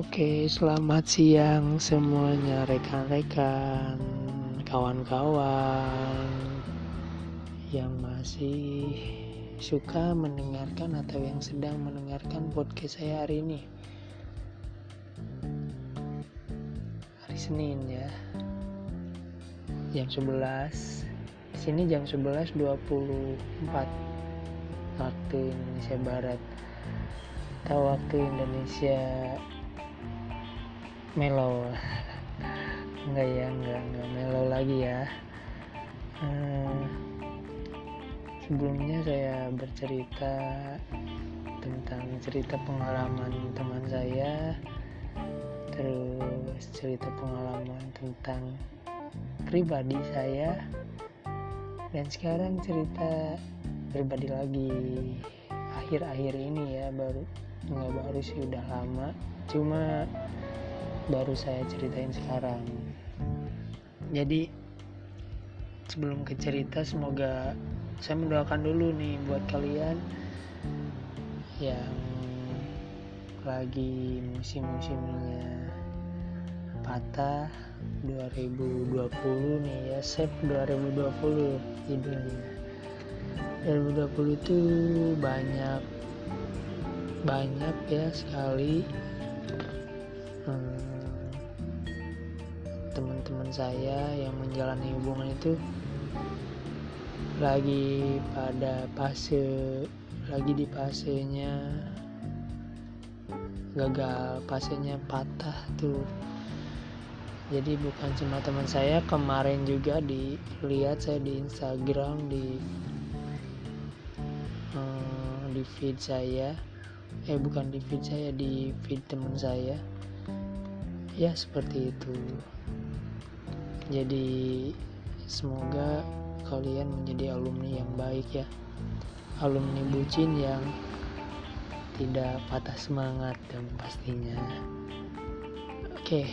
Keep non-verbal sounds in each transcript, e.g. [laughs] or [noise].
Oke, selamat siang semuanya rekan-rekan, kawan-kawan yang masih suka mendengarkan atau yang sedang mendengarkan podcast saya hari ini. Hari Senin ya. Jam 11. Di sini jam 11.24 waktu Indonesia Barat atau waktu Indonesia mellow [laughs] enggak ya enggak enggak mellow lagi ya. Hmm, sebelumnya saya bercerita tentang cerita pengalaman teman saya terus cerita pengalaman tentang pribadi saya dan sekarang cerita pribadi lagi. Akhir-akhir ini ya baru nggak baru sih udah lama. Cuma baru saya ceritain sekarang. Jadi sebelum ke cerita semoga saya mendoakan dulu nih buat kalian yang lagi musim-musimnya patah. 2020 nih ya save 2020 judulnya 2020 itu banyak banyak ya sekali hmm, teman-teman saya yang menjalani hubungan itu lagi pada fase lagi di fasenya gagal fasenya patah tuh. Jadi bukan cuma teman saya kemarin juga dilihat saya di Instagram di di feed saya. Eh bukan di feed saya di feed teman saya ya seperti itu. Jadi semoga kalian menjadi alumni yang baik ya. Alumni bucin yang tidak patah semangat dan pastinya. Oke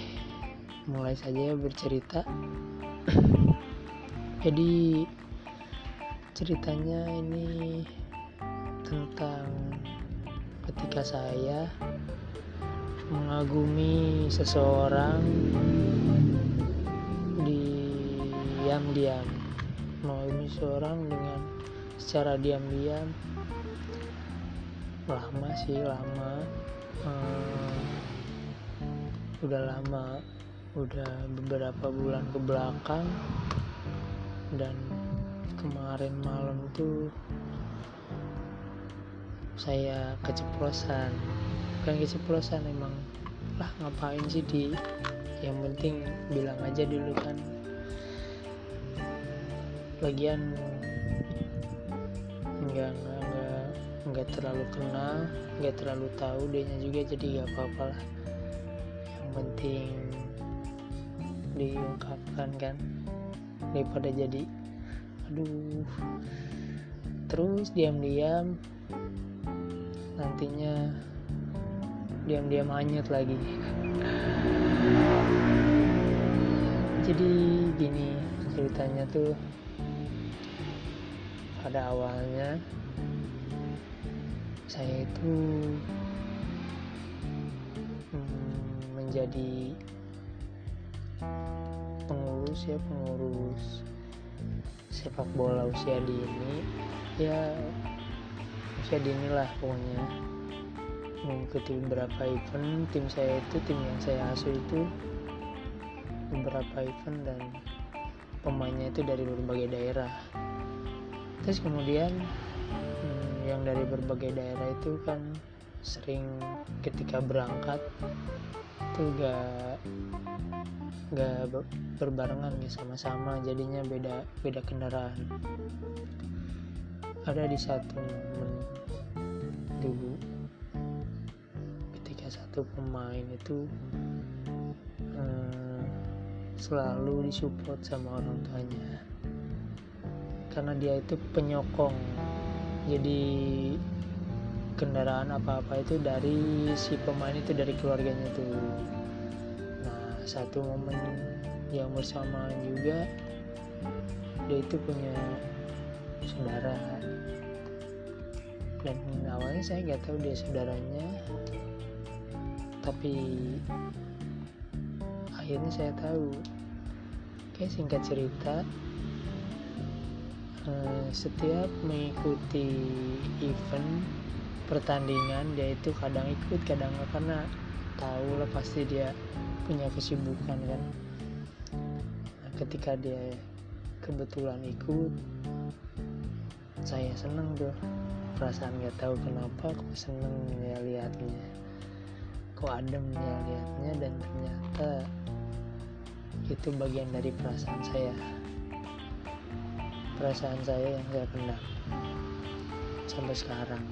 mulai saja bercerita. [clears throat] Jadi ceritanya ini tentang ketika saya mengagumi seseorang diam-diam. Mengagumi seorang dengan secara diam-diam. Lama sih lama. Hmm, udah lama. Udah beberapa bulan ke belakang. Dan kemarin malam itu saya keceplosan bukan keceplosan emang. Lah ngapain sih di yang penting bilang aja dulu kan lagian nggak nggak nggak terlalu kenal nggak terlalu tahu dia juga jadi gak apa-apa lah. Yang penting diungkapkan kan. Daripada jadi aduh. Terus diam-diam nantinya diam-diam hanyut lagi. Jadi gini ceritanya tuh pada awalnya saya itu hmm, menjadi pengurus ya pengurus sepak bola usia dini. Ya usia dini lah pokoknya mengikuti beberapa event tim saya itu tim yang saya asuh itu beberapa event dan pemainnya itu dari berbagai daerah. Terus kemudian hmm, yang dari berbagai daerah itu kan sering ketika berangkat itu gak gak berbarengan nih sama-sama jadinya beda beda kendaraan. Ada di satu momen satu pemain itu hmm, selalu disupport sama orang tuanya. Karena dia itu penyokong. Jadi kendaraan apa-apa itu dari si pemain itu dari keluarganya tuh nah satu momen yang bersamaan juga dia itu punya saudara. Dan awalnya saya nggak tahu dia saudaranya tapi akhirnya saya tahu. Oke singkat cerita eh, setiap mengikuti event pertandingan dia itu kadang ikut kadang nggak karena tahu lah pasti dia punya kesibukan kan. Nah, ketika dia kebetulan ikut saya seneng tuh. Perasaan nggak tahu kenapa kok seneng ya liatnya kok adem ya liatnya dan ternyata itu bagian dari perasaan saya. Perasaan saya yang saya pendam sampai sekarang.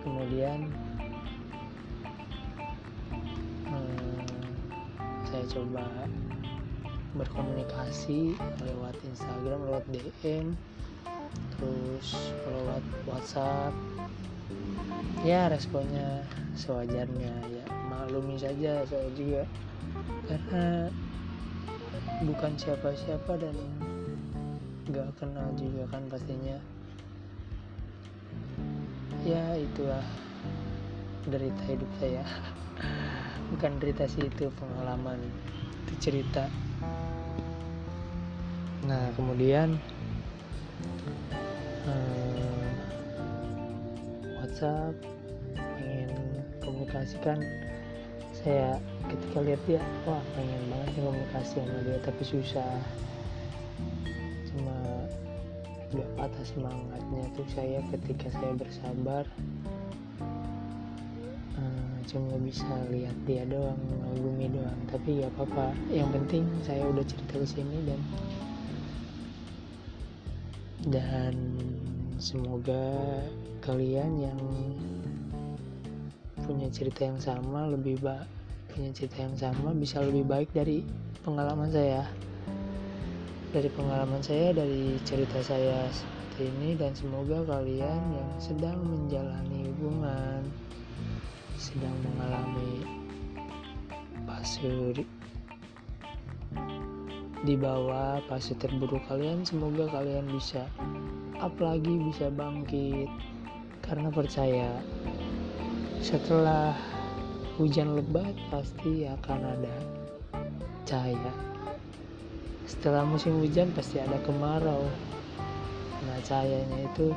Kemudian hmm, saya coba berkomunikasi lewat Instagram lewat DM terus lewat WhatsApp ya responnya sewajarnya. Ya maklumi saja saya juga. Karena bukan siapa-siapa dan gak kenal juga kan pastinya. Ya itulah derita hidup saya. [laughs] Bukan derita sih itu pengalaman itu cerita. Nah kemudian hmm, WhatsApp ingin komunikasikan. Saya ketika lihat dia wah pengen banget nih komunikasi sama dia tapi susah. Cuma gak patah semangatnya tuh saya ketika saya bersabar. Uh, cuma bisa lihat dia doang ngagumi doang tapi ya apa-apa. Yang penting saya udah cerita ke sini dan dan semoga kalian yang punya cerita yang sama lebih baik punya cerita yang sama bisa lebih baik dari pengalaman saya. Dari pengalaman saya dari cerita saya seperti ini dan semoga kalian yang sedang menjalani hubungan sedang mengalami fase di bawah fase terburuk kalian semoga kalian bisa apalagi bisa bangkit karena percaya setelah hujan lebat pasti akan ada cahaya. Setelah musim hujan pasti ada kemarau. Nah cahayanya itu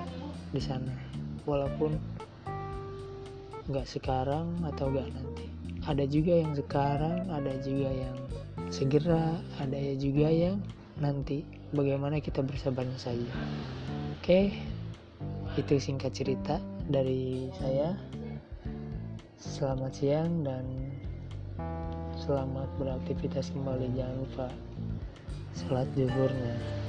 di sana. Walaupun nggak sekarang atau nggak nanti. Ada juga yang sekarang ada juga yang segera ada juga yang nanti. Bagaimana kita bersabarnya saja. Oke itu singkat cerita dari saya. Selamat siang dan selamat beraktivitas kembali. Jangan lupa sholat zuhurnya